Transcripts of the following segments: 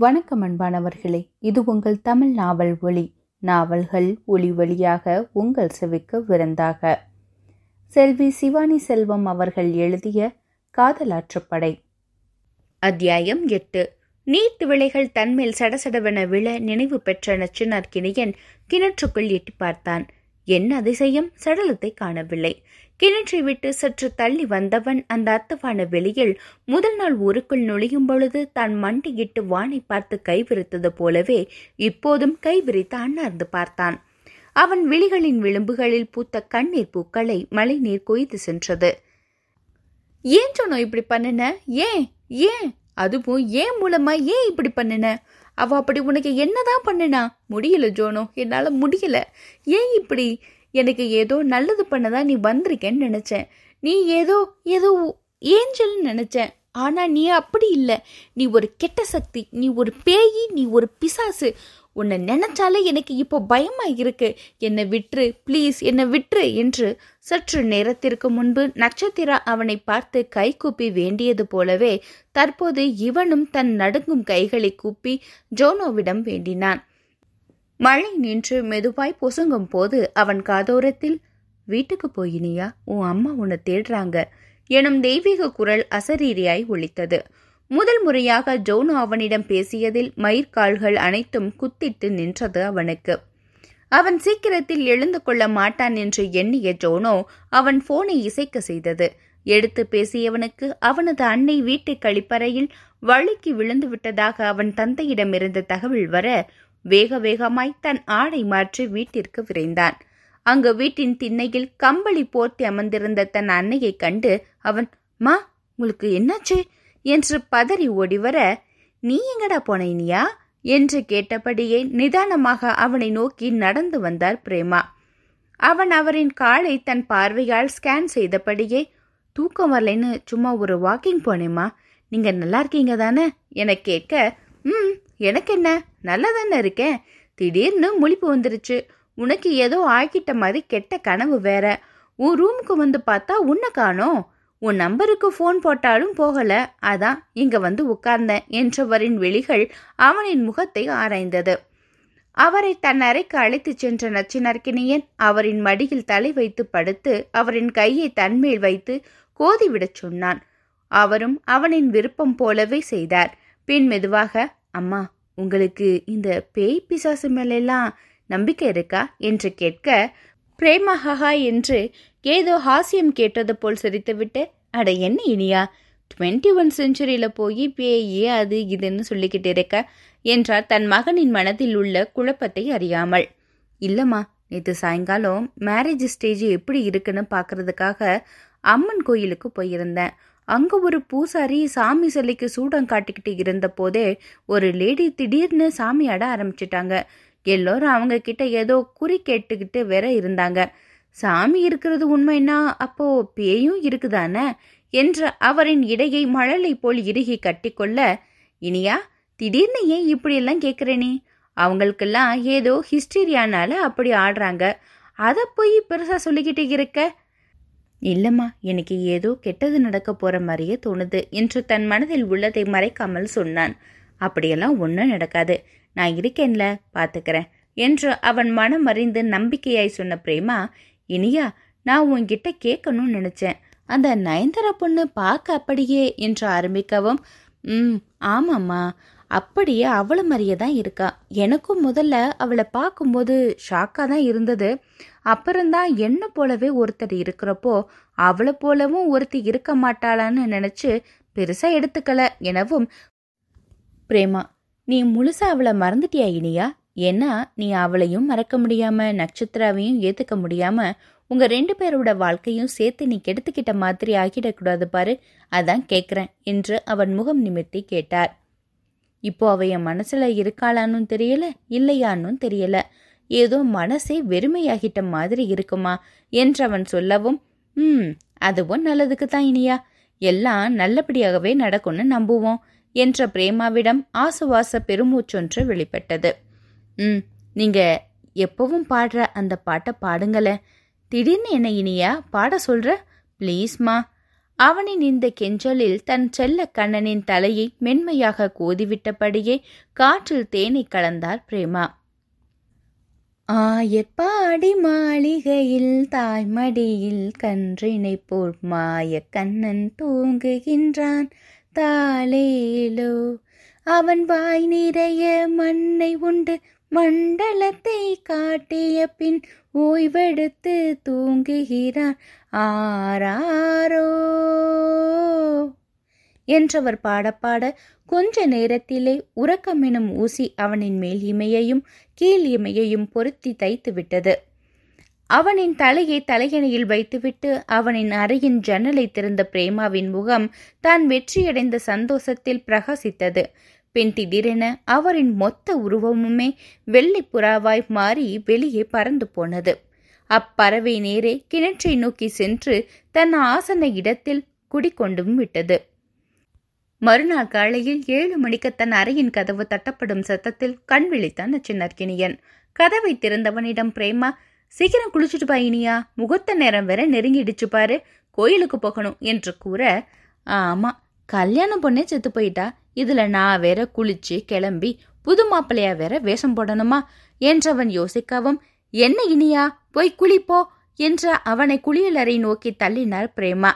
வணக்கம் அன்பானவர்களே இது உங்கள் தமிழ் நாவல் ஒளி நாவல்கள் ஒளி வழியாக உங்கள் செவிக்கு விருந்தாக. செல்வி சிவானி செல்வம் அவர்கள் எழுதிய காதலாற்றுப்படை அத்தியாயம் எட்டு. நீட்டு விளைகள் தன்மேல் சடசடவென விழ நினைவு பெற்ற நச்சினார்க்கினியன் கிணற்றுக்குள் எட்டி பார்த்தான். என்ன அதிசயம்? சடலத்தை காணவில்லை. கிணற்றை விட்டு சற்று தள்ளி வந்தவன் அந்த அத்தவான வெளியில் முதல் நாள் ஊருக்குள் நுழையும் பொழுது தான் மண்டியிட்டு வானை பார்த்து கைவிரித்தது போலவே இப்போதும் கைவிரித்து அண்ணார்ந்து பார்த்தான். அவன் விழிகளின் விளிம்புகளில் பூத்த கண்ணீர் பூக்களை மழை நீர் கொய்து சென்றது. ஏன் சொன்னோ இப்படி பண்ணுன? ஏன்? ஏன்? அதுவும் ஏன் மூலமா ஏன் இப்படி பண்ணுன? அவ அப்படி உனக்கு என்னதான் பண்ணுனா? முடியல ஜோனோ. என்னால முடியல. ஏன் இப்படி? எனக்கு ஏதோ நல்லது பண்ணதான் நீ வந்திருக்கேன்னு நினைச்சேன். நீ ஏதோ ஏதோ ஏஞ்சல்னு நினைச்சேன். ஆனா நீ அப்படி இல்லை. நீ ஒரு கெட்ட சக்தி நீ ஒரு பேயி நீ ஒரு பிசாசு. உன்னை நினைச்சாலே எனக்கு இப்போ பயமா இருக்கு. என்னை விட்டுரு ப்ளீஸ் என்னை விட்டுரு என்று சற்று நேரத்திற்கு முன்பு நட்சத்திரா அவனை பார்த்து கை கூப்பி வேண்டியது போலவே தற்போது இவனும் தன் நடுங்கும் கைகளை கூப்பி ஜோனோவிடம் வேண்டினான். மழை நின்று மெதுவாய் பொசுங்கும் போது அவன் காதோரத்தில் வீட்டுக்கு போயினியா? உன் அம்மா உன்னை தேடுறாங்க. எனும் தெய்வீக குரல் அசரீரியாய் ஒழித்தது முதல் முறையாக ஜோனோ அவனிடம் பேசியதில் மயிர்கால்கள் அனைத்தும் குத்திட்டு நின்றது அவனுக்கு. அவன் சீக்கிரத்தில் எழுந்து கொள்ள மாட்டான் என்று எண்ணிய ஜோனோ அவன் போனை இசைக்க செய்தது. எடுத்து பேசியவனுக்கு அவனது அன்னை வீட்டு கழிப்பறையில் வழுக்கி விழுந்து விட்டதாக அவன் தந்தையிடமிருந்த தகவல் வர வேக வேகமாய் தன் ஆடை மாற்றி வீட்டிற்கு விரைந்தான். அங்கு வீட்டின் திண்ணையில் கம்பளி போர்த்தி அமர்ந்திருந்த தன் அன்னையை கண்டு அவன் மா உங்களுக்கு என்னாச்சு? என்று பதறி ஓடிவர நீ எங்கடா போனியா என்று கேட்டபடியே நிதானமாக அவனை நோக்கி நடந்து வந்தார் பிரேமா. அவன் அவரின் காலை தன் பார்வையால் ஸ்கேன் செய்தபடியே தூக்கம் வரலைன்னு சும்மா ஒரு வாக்கிங் போனேம்மா. நீங்க நல்லா இருக்கீங்க தானே? என கேட்க ம் எனக்கு என்ன? நல்லா தானே இருக்கேன். திடீர்னு முழிப்பு வந்துருச்சு. உனக்கு ஏதோ ஆக்கிட்ட மாதிரி கெட்ட கனவு வேற. உன் ரூமுக்கு வந்து பார்த்தா உன்னை காணோம். உன் நம்பருக்கு ஃபோன் போட்டாலும் போகல. அதான் இங்க வந்து உட்கார்ந்தேன் என்றவரின் விழிகள் அவனின் முகத்தை ஆராய்ந்தது. அவரை தன் அறைக்கு அழைத்துச் சென்ற நச்சினர்க்கினியன் அவரின் மடியில் தலை வைத்து படுத்து அவரின் கையை தன்மேல் வைத்து கோதிவிடச் சொன்னான். அவரும் அவனின் விருப்பம் போலவே செய்தார். பின் மெதுவாக அம்மா உங்களுக்கு இந்த பேய் பிசாசு மேலெல்லாம் நம்பிக்கை இருக்கா? என்று கேட்க பிரேமஹஹா என்று ஏதோ ஹாஸ்யம் கேட்டது போல் சிரித்துவிட்டு அட என்ன இனியா? டுவெண்ட்டி ஒன் செஞ்சுரியில போய் பேயே அது இதுன்னு சொல்லிக்கிட்டு இருக்க? என்றார் தன் மகனின் மனதில் உள்ள குழப்பத்தை அறியாமல். இல்லம்மா நேற்று சாயங்காலம் மேரேஜ் ஸ்டேஜ் எப்படி இருக்குன்னு பார்க்கறதுக்காக அம்மன் கோயிலுக்கு போயிருந்தேன். அங்க ஒரு பூசாரி சாமி சிலைக்கு சூடம் காட்டிக்கிட்டு இருந்த போதே ஒரு லேடி திடீர்னு சாமி ஆட ஆரம்பிச்சிட்டாங்க. எல்லோரும் அவங்க கிட்ட ஏதோ குறி கேட்டுக்கிட்டு வேற இருந்தாங்க. சாமி இருக்கிறது உண்மைன்னா அப்போ பேயும் இருக்குதானே என்ற அவரின் இடையை மழலை போல் இறுகி கட்டிக்கொள்ள இனியா திடீர்னு ஏன் இப்படியெல்லாம் கேட்குறேனே அவங்களுக்கெல்லாம் ஏதோ ஹிஸ்டீரியானால அப்படி ஆடுறாங்க. அதை போய் பெருசாக சொல்லிக்கிட்டு இருக்க? இல்லைம்மா எனக்கு ஏதோ கெட்டது நடக்க போகிற மாதிரியே தோணுது என்று தன் மனதில் உள்ளதை மறைக்காமல் சொன்னான். அப்படியெல்லாம் ஒன்றும் நடக்காது. நான் இருக்கேன்ல பார்த்துக்கிறேன் என்று அவன் மனம் அறிந்து நம்பிக்கையாய் சொன்ன பிரேமா இனியா நான் உன்கிட்ட கேட்கணும்னு நினைச்சேன். அந்த நயன்தர பொண்ணு பார்க்க அப்படியே என்று ஆரம்பிக்கவும் ம் ஆமாம்மா. அப்படியே அவளை மாதிரியே தான் இருக்கா. எனக்கும் முதல்ல அவளை பார்க்கும்போது ஷாக்காக தான் இருந்தது. அப்புறம்தான் என்ன போலவே ஒருத்தர் இருக்கிறப்போ அவளை போலவும் ஒருத்தி இருக்க மாட்டாளான்னு நினச்சி பெருசாக எடுத்துக்கல எனவும். பிரேமா நீ முழுசா அவளை மறந்துட்டியா இனியா? ஏன்னா நீ அவளையும் மறக்க முடியாம நட்சத்திராவையும் ஏத்துக்க முடியாம உங்க ரெண்டு பேரோட வாழ்க்கையும் சேர்த்து நீ கெடுத்துக்கிட்ட மாதிரி ஆகிடக்கூடாது பாரு. அதான் கேக்குறேன் என்று அவன் முகம் நிமிர்த்தி கேட்டார். இப்போ அவ என் மனசுல இருக்காளான்னு தெரியல இல்லையான்னு தெரியல. ஏதோ மனசே வெறுமையாகிட்ட மாதிரி இருக்குமா என்றவன் சொல்லவும் ம் அதுவும் நல்லதுக்கு தான் இனியா. எல்லாம் நல்லபடியாகவே நடக்கும்னு நம்புவோம். என்ற பிரேமாவிடம் ஆசுவாச பெருமூச்சொன்று வெளிப்பட்டது. ம் நீங்க எப்பவும் பாடுற அந்த பாட்டை பாடுங்களேன். திடீர்னு என்ன இனியா பாட சொல்ற? ப்ளீஸ்மா. அவனின் இந்த கெஞ்சலில் தன் செல்ல கண்ணனின் தலையை மென்மையாக கோதிவிட்டபடியே காற்றில் தேனை கலந்தார் பிரேமா. ஆயப்பாடி மாளிகையில் தாய்மடியில் கன்றினை போல் மாய கண்ணன் தூங்குகின்றான். தாளேலோ. அவன் வாய் நிறைய மண்ணை உண்டு. மண்டலத்தை காட்டிய பின் ஓய்வெடுத்து தூங்குகிறான். ஆராரோ. என்றவர் பாடப்பாட கொஞ்ச நேரத்திலே உறக்கம் எனும் ஊசி அவனின் மேல் இமையையும் கீழ் இமையையும் பொருத்தி தைத்து விட்டது அவனின் தலையை தலையணையில் வைத்துவிட்டு அவனின் அறையின் ஜன்னலை திறந்த பிரேமாவின் முகம் தான் வெற்றியடைந்த சந்தோஷத்தில் பிரகாசித்தது. பின் திடீரென அவரின் மொத்த உருவமுமே வெள்ளி புறாவாய் மாறி வெளியே பறந்து போனது. அப்பறவை நேரே கிணற்றை நோக்கி சென்று தன் ஆசன இடத்தில் குடிக்கொண்டும் விட்டது. மறுநாள் காலையில் ஏழு மணிக்கு தன் அறையின் கதவு தட்டப்படும் சத்தத்தில் கண் விழித்தான் நச்சினர்கினியன் கதவை திறந்தவனிடம் பிரேமா சீக்கிரம் குளிச்சுட்டு இனியா. முகூர்த்த நேரம் வேற நெருங்கிடுச்சு பாரு. கோயிலுக்கு போகணும் என்று கூற ஆமா. கல்யாணம் பொண்ணே செத்து போயிட்டா. இதுல நான் வேற குளிச்சு கிளம்பி புது மாப்பிள்ளையா வேற வேஷம் போடணுமா? என்றவன் யோசிக்கவும் என்ன இனியா? போய் குளிப்போ என்ற அவனை குளியலறை நோக்கி தள்ளினார் பிரேமா.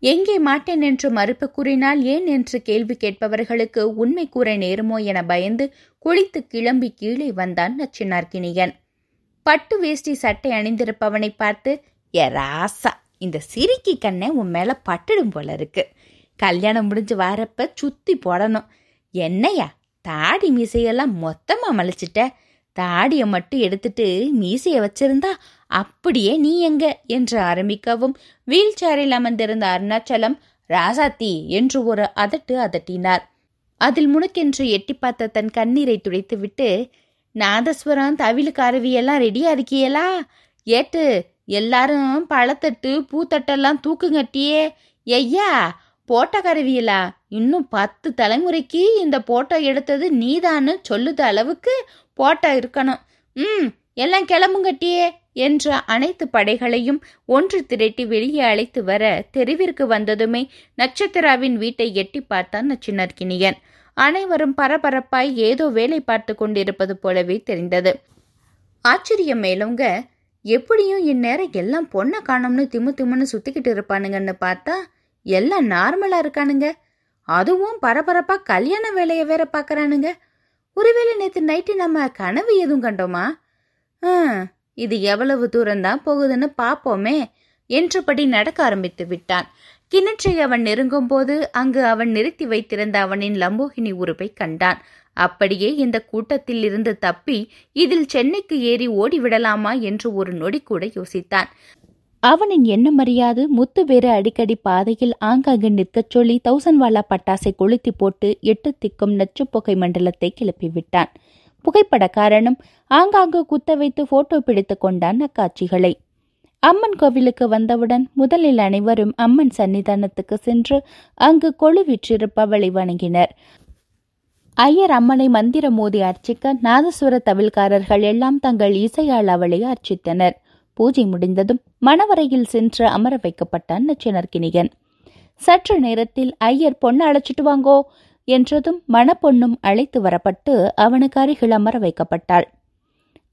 எங்கே மாட்டேன் என்று மறுப்பு கூறினால் ஏன்? என்று கேள்வி கேட்பவர்களுக்கு உண்மை கூற நேருமோ என பயந்து குளித்து கிளம்பி கீழே வந்தான் நச்சினார்கினியன் பட்டு வேஷ்டி சட்டை அணிந்திருப்பவனை பார்த்து எ ராசா இந்த சிரிக்கி கண்ணை உன் மேல பட்டுடும் போல இருக்கு. கல்யாணம் முடிஞ்சு வரப்ப சுத்தி போடணும். என்னையா தாடி மீசையெல்லாம் மொத்தமா மலைச்சிட்ட? தாடியை மட்டும் எடுத்துட்டு மீசைய வச்சிருந்தா அப்படியே நீ எங்க? என்று ஆரம்பிக்கவும் வீல் சேரில் அமர்ந்திருந்த அருணாச்சலம் ராசாத்தி என்று ஒரு அதட்டு அதட்டினார். அதில் முனுக்கென்று எட்டி பார்த்த தன் கண்ணீரை துடைத்துவிட்டு நாதஸ்வரம் தவிலுக்கு அருவியெல்லாம் ரெடியா இருக்கியலா? ஏட்டு எல்லாரும் பழத்தட்டு பூத்தட்டெல்லாம் தூக்குங்கட்டியே ஐயா போட்டோ கருவியலா? இன்னும் பத்து தலைமுறைக்கு இந்த போட்டோ எடுத்தது நீதான்னு சொல்லுத அளவுக்கு போட்டோ இருக்கணும். ம் எல்லாம் கிளம்புங்கட்டியே என்ற அனைத்து படைகளையும் ஒன்று திரட்டி வெளியே அழைத்து வர தெருவிற்கு வந்ததுமே நட்சத்திராவின் வீட்டை எட்டி பார்த்தான் நச்சினர்கினியன் அனைவரும் பரபரப்பாய் ஏதோ வேலை பார்த்து கொண்டிருப்பது போலவே தெரிந்தது. ஆச்சரியம் மேலோங்க எப்படியும் இந்நேரம் எல்லாம் பொண்ணை காணோம்னு திமு திமுன்னு சுத்திக்கிட்டு இருப்பானுங்கன்னு பார்த்தா எல்லாம் நார்மலா இருக்கானுங்க. அதுவும் பரபரப்பா கல்யாண வேலையை வேற பார்க்கறானுங்க. ஒருவேளை நேற்று நைட்டு நம்ம கனவு எதுவும் கண்டோமா? இது எவ்வளவு தூரம்தான் போகுதுன்னு பார்ப்போமே என்றபடி நடக்க ஆரம்பித்து விட்டான். கிணற்றை அவன் நெருங்கும் போது அங்கு அவன் நிறுத்தி வைத்திருந்த அவனின் லம்போகினி உருவை கண்டான். அப்படியே இந்த கூட்டத்தில் இருந்து தப்பி இதில் சென்னைக்கு ஏறி ஓடிவிடலாமா என்று ஒரு நொடி கூட யோசித்தான். அவனின் எண்ணம் அறியாது முத்து அடிக்கடி பாதையில் ஆங்காங்கு நிற்கச் சொல்லி தௌசன்வாலா பட்டாசை கொளுத்தி போட்டு எட்டு திக்கும் நச்சு புகை மண்டலத்தை கிளப்பிவிட்டான். புகைப்படக்காரனும் காரணம் ஆங்காங்கு குத்த வைத்து போட்டோ பிடித்து கொண்டான் அக்காட்சிகளை. அம்மன் கோவிலுக்கு வந்தவுடன் முதலில் அனைவரும் அம்மன் சன்னிதானத்துக்கு சென்று அங்கு கொழு விற்றிருப்பவளை வணங்கினர். ஐயர் அம்மனை மந்திரம் மோதி அர்ச்சிக்க நாதஸ்வர தவில்காரர்கள் எல்லாம் தங்கள் இசையால் அவளை அர்ச்சித்தனர். பூஜை முடிந்ததும் மணவரையில் சென்று அமர வைக்கப்பட்டான் நச்சினர்கினியன் சற்று நேரத்தில் ஐயர் பொண்ணு அழைச்சிட்டு வாங்கோ என்றதும் மணப்பொண்ணும் அழைத்து வரப்பட்டு அவனுக்கு அருகில் அமர வைக்கப்பட்டாள்.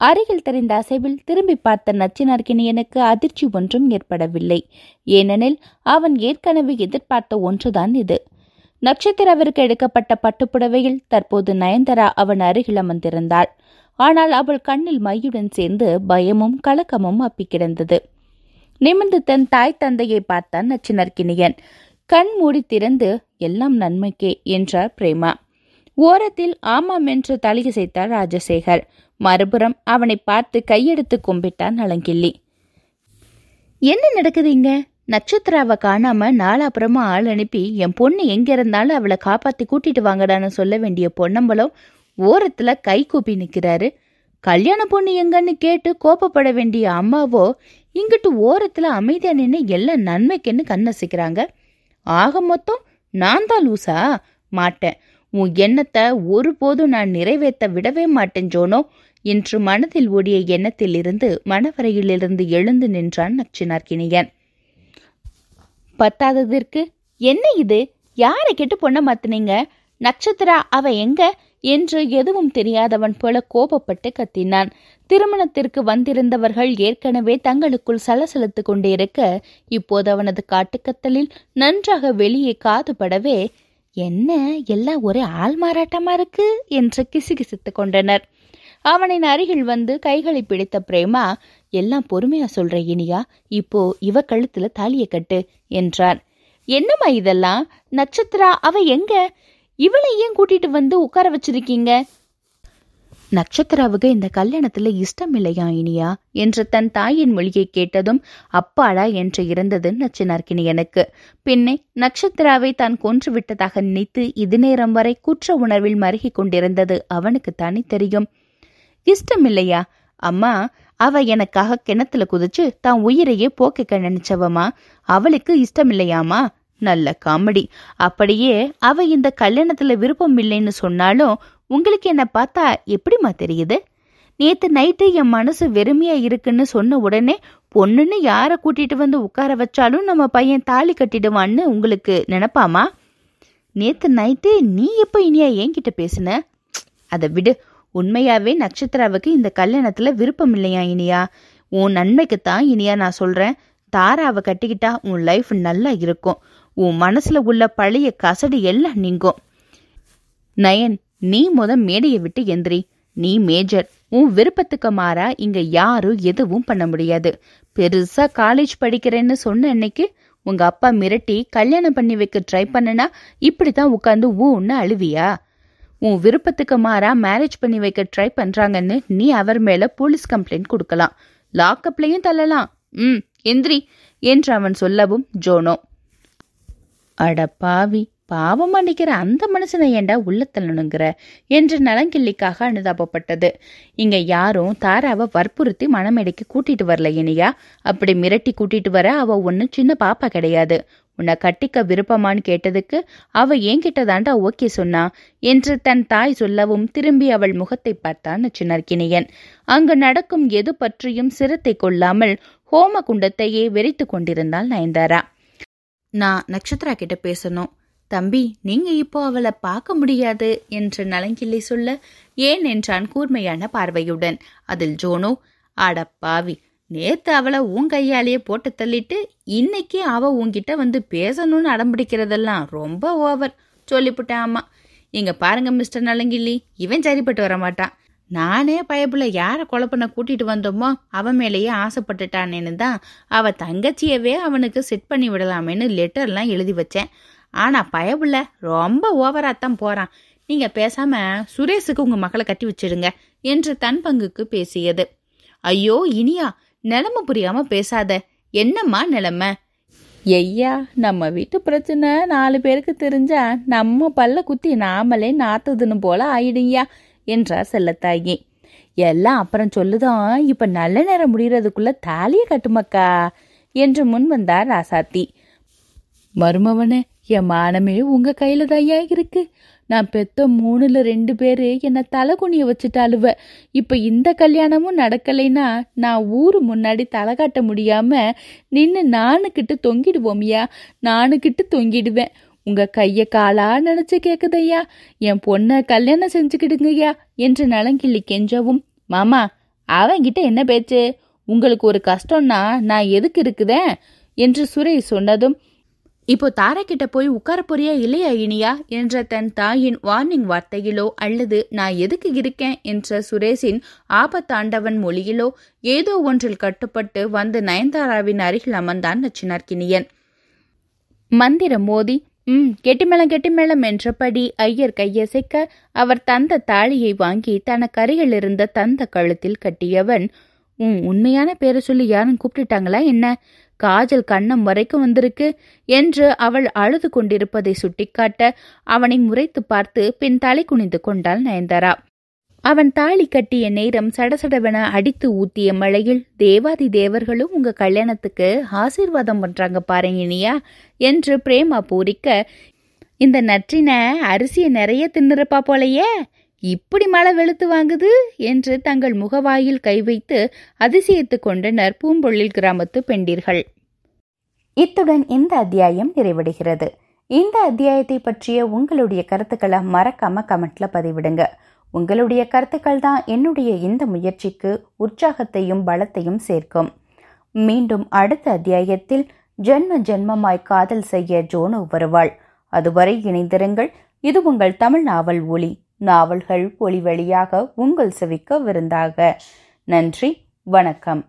அருகில் தெரிந்த அசைவில் திரும்பி பார்த்த நச்சினார்கினியனுக்கு அதிர்ச்சி ஒன்றும் ஏற்படவில்லை. ஏனெனில் அவன் ஏற்கனவே எதிர்பார்த்த ஒன்றுதான் இது. நட்சத்திரவிற்கு எடுக்கப்பட்ட பட்டுப்புடவையில் தற்போது நயன்தரா அவன் அருகில் அமர்ந்திருந்தாள். ஆனால் அவள் கண்ணில் மையுடன் சேர்ந்து பயமும் கலக்கமும் அப்பிக்கிடந்தது நிமிர்ந்து தன் தாய் தந்தையை பார்த்தான் நச்சினர்கினியன் கண் மூடி திறந்து எல்லாம் நன்மைக்கே என்றார் பிரேமா. ஓரத்தில் ஆமாம் என்று தலையசைத்தார் ராஜசேகர். மறுபுறம் அவனை பார்த்து கையெடுத்து கும்பிட்டான் நலங்கிள்ளி. என்ன நடக்குதுங்க? நட்சத்திராவை காணாம நாலாப்புறமா ஆள் அனுப்பி என் பொண்ணு எங்க இருந்தாலும் அவளை காப்பாத்தி கூட்டிட்டு வாங்கடான்னு சொல்ல வேண்டிய பொன்னம்பலம் ஓரத்துல கை கூப்பி நிக்கிறாரு. கல்யாண பொண்ணு எங்கன்னு கேட்டு கோபப்பட வேண்டிய அம்மாவோ இங்கிட்டு ஓரத்துல அமைதியா நின்று எல்லாம் நன்மைக்குன்னு கண்ணசிக்கிறாங்க. ஆக மொத்தம் நான் தான் லூசா? மாட்டேன். உன் எண்ணத்தை ஒருபோதும் நான் நிறைவேற்ற விடவே மாட்டேன் ஜோனோ. என்று மனதில் ஓடிய எண்ணத்தில் இருந்து மணவரையிலிருந்து எழுந்து நின்றான் நச்சினார்கினியன் பத்தாததற்கு என்ன இது? யாரை கெட்டு பொண்ண மாத்துனீங்க? நட்சத்திரா அவ எங்க? என்று எதுவும் தெரியாதவன் போல கோபப்பட்டு கத்தினான். திருமணத்திற்கு வந்திருந்தவர்கள் ஏற்கனவே தங்களுக்குள் சலசலத்து கொண்டிருக்க இப்போது அவனது காட்டுக்கத்தலில் நன்றாக வெளியே காதுபடவே என்ன எல்லாம் ஒரே ஆள் மாறாட்டமா இருக்கு? என்று கிசுகிசுத்து கொண்டனர். அவனின் அருகில் வந்து கைகளை பிடித்த பிரேமா எல்லாம் பொறுமையா சொல்ற இனியா இப்போ இவ கழுத்துல தாலிய கட்டு என்றார் என்னம்மா இதெல்லாம்? நட்சத்திரா அவ எங்க? இவளை ஏன் கூட்டிட்டு வந்து உட்கார வச்சிருக்கீங்க? நட்சத்திராவுக்கு இந்த கல்யாணத்துல இஷ்டம் இல்லையா இனியா? என்று தன் தாயின் மொழியை கேட்டதும் அப்பாடா என்று இருந்தது நச்சினார்கினியனுக்கு பின்னே நட்சத்திராவை தான் கொன்று விட்டதாக நினைத்து இது நேரம் வரை குற்ற உணர்வில் மருகிக் கொண்டிருந்தது அவனுக்கு தானே தெரியும். இஷ்டம் இல்லையா அம்மா அவ எனக்காக கிணத்துல குதிச்சு தான் உயிரையே போக்கிக்க நினைச்சவமா அவளுக்கு இஷ்டம் இல்லையாமா நல்ல காமெடி. அப்படியே அவ இந்த கல்யாணத்துல விருப்பம் இல்லைன்னு சொன்னாலும் உங்களுக்கு என்னை பார்த்தா எப்படிம்மா தெரியுது? நேத்து நைட்டு என் மனசு வெறுமையா இருக்குன்னு சொன்ன உடனே பொண்ணுன்னு யாரை கூட்டிட்டு வந்து உட்கார வச்சாலும் நம்ம பையன் தாலி கட்டிடுவான்னு உங்களுக்கு நினைப்பாமா? நேத்து நைட்டு நீ எப்போ இனியா என்கிட்ட பேசுன? அதை விடு. உண்மையாவே நட்சத்திராவுக்கு இந்த கல்யாணத்துல விருப்பம் இல்லையா இனியா? உன் நன்மைக்குத்தான் இனியா நான் சொல்றேன். தாராவை கட்டிக்கிட்டா உன் லைஃப் நல்லா இருக்கும். உன் மனசுல உள்ள பழைய கசடு எல்லாம் நீங்கும். நயன் நீ முத மேடையை விட்டு எந்திரி. நீ மேஜர். உன் விருப்பத்துக்கு மாறா இங்க யாரும் எதுவும் பண்ண முடியாது. பெருசா காலேஜ் படிக்கிறேன்னு சொன்ன அன்னைக்கு உங்க அப்பா மிரட்டி கல்யாணம் பண்ணி வைக்க ட்ரை பண்ணனா இப்படித்தான் உட்காந்து ஊன்னு அழுவியா? உன் விருப்பத்துக்கு மாறா மேரேஜ் பண்ணி வைக்க ட்ரை பண்றாங்கன்னு நீ அவர் மேல போலீஸ் கம்ப்ளைண்ட் கொடுக்கலாம். லாக்அப்லயும் தள்ளலாம். ம் எந்திரி என்று அவன் சொல்லவும் ஜோனோ. அட பாவி. பாவம் மன்னிக்கிற அந்த மனுஷனை ஏண்டா உள்ள தள்ளணுங்கிற என்று நலங்கிள்ளிக்காக அனுதாபப்பட்டது. இங்க யாரும் தாராவை வற்புறுத்தி மணமேடைக்கு கூட்டிட்டு வரல இனியா. அப்படி மிரட்டி கூட்டிட்டு வர அவ ஒன்னும் சின்ன பாப்பா கிடையாது. உன்னை கட்டிக்க விருப்பமான்னு கேட்டதுக்கு அவ என்கிட்ட தாண்டா ஓகே சொன்னா என்று தன் தாய் சொல்லவும் திரும்பி அவள் முகத்தை பார்த்தான் நச்சினர்கினியன் அங்கு நடக்கும் எது பற்றியும் சிரத்தை கொள்ளாமல் ஹோம குண்டத்தையே வெறித்து கொண்டிருந்தாள் நயன்தாரா. நான் நட்சத்திரா கிட்ட பேசணும். தம்பி நீங்க இப்போ அவளை பார்க்க முடியாது என்று நலங்கிள்ளி சொல்ல ஏன் என்றான் கூர்மையான பார்வையுடன். அதில் ஜோனோ அடப்பாவி நேத்து அவளை உன் கையாலேயே போட்டு தள்ளிட்டு இன்னைக்கு அவ உன்கிட்ட வந்து பேசணும்னு அடம்பிடிக்கிறதெல்லாம் ரொம்ப ஓவர் சொல்லிவிட்டேன் ஆமா இங்க பாருங்க மிஸ்டர் நலங்கிள்ளி இவன் சரிப்பட்டு வர மாட்டான். நானே பயப்புல யாரை கொலை பண்ண கூட்டிட்டு வந்தோமோ அவன் மேலேயே ஆசைப்பட்டுட்டானேன்னு தான் அவ தங்கச்சியவே அவனுக்கு செட் பண்ணி விடலாமேன்னு லெட்டர்லாம் எழுதி வச்சேன். ஆனா பயப்புல ரொம்ப ஓவராத்தான் போறான். நீங்க பேசாம சுரேஷுக்கு உங்க மகளை கட்டி வச்சிடுங்க என்று தன் பங்குக்கு பேசியது. ஐயோ இனியா நிலைமை புரியாம பேசாத. என்னம்மா நிலைமை? ஐயா நம்ம வீட்டு பிரச்சனை நாலு பேருக்கு தெரிஞ்சா நம்ம பல்ல குத்தி நாமளே நாத்துதுன்னு போல ஆயிடுங்கயா என்றார் செல்லத்தாயி. எல்லாம் அப்புறம் சொல்லுதான் இப்ப நல்ல நேரம் முடியறதுக்குள்ள தாலிய கட்டுமக்கா என்று முன் வந்தார் ராசாத்தி. மருமவனே என் மானமே உங்க கையில தையா இருக்கு. நான் பெத்த மூணுல ரெண்டு பேரு என்ன தலை குனிய வச்சுட்டாளுவ. இப்ப இந்த கல்யாணமும் நடக்கலைன்னா நான் ஊரு முன்னாடி தலை காட்ட முடியாம நின்னு நானுக்கிட்டு தொங்கிடுவோம்யா. நானுக்கிட்டு தொங்கிடுவேன். உங்க கைய காலா நினைச்சு கேக்குதையா? என் பொண்ண கல்யாணம் செஞ்சுக்கிடுங்கய்யா என்று நலங்கிள்ளி கெஞ்சவும். மாமா அவங்கிட்ட என்ன பேச்சு? உங்களுக்கு ஒரு கஷ்டம்னா நான் எதுக்கு இருக்குதேன் என்று சுரேஷ் சொன்னதும் இப்போ தாரக்கிட்ட கிட்ட போய் உட்கார போறியா இல்லையா இனியா? என்ற தன் தாயின் வார்னிங் வார்த்தையிலோ அல்லது நான் எதுக்கு இருக்கேன் என்ற சுரேஷின் ஆபத்தாண்டவன் மொழியிலோ ஏதோ ஒன்றில் கட்டுப்பட்டு வந்து நயன்தாராவின் அருகில் அமர்ந்தான் நச்சினார்கினியன் மந்திரம் மோதி ம் கெட்டிமேளம் கெட்டிமேளம் என்றபடி ஐயர் கையசைக்க அவர் தந்த தாலியை வாங்கி தனக்கு அருகில் இருந்த தந்த கழுத்தில் கட்டியவன் உன் உண்மையான பேரை சொல்லி யாரும் கூப்பிட்டுட்டாங்களா என்ன? காஜல் கண்ணம் வரைக்கும் வந்திருக்கு என்று அவள் அழுது கொண்டிருப்பதை சுட்டிக்காட்ட அவனை முறைத்து பார்த்து பின் தலை குனிந்து கொண்டாள் நயன்தாரா. அவன் தாலி கட்டிய நேரம் சடசடவென அடித்து ஊத்திய மழையில் தேவாதி தேவர்களும் உங்க கல்யாணத்துக்கு ஆசீர்வாதம் பண்றாங்க பாருங்க இனியா என்று பிரேமா பூரிக்க இந்த நற்றின அரிசியை நிறைய தின்னுறப்பா போலையே. இப்படி மழை வெளுத்து வாங்குது என்று தங்கள் முகவாயில் கை வைத்து அதிசயித்துக் கொண்டனர் பூம்பொழில் கிராமத்து பெண்டீர்கள். இத்துடன் இந்த அத்தியாயம் நிறைவடைகிறது. இந்த அத்தியாயத்தை பற்றிய உங்களுடைய கருத்துக்களை மறக்காம கமெண்ட்ல பதிவிடுங்க. உங்களுடைய கருத்துக்கள் தான் என்னுடைய இந்த முயற்சிக்கு உற்சாகத்தையும் பலத்தையும் சேர்க்கும். மீண்டும் அடுத்த அத்தியாயத்தில் ஜென்ம ஜென்மமாய் காதல் செய்ய ஜோனோ வருவாள். அதுவரை இணைந்திருங்கள். இது உங்கள் தமிழ் நாவல் ஒளி நாவல்கள் ஒளி வழியாக உங்கள் செவிக்க விருந்தாக நன்றி வணக்கம்.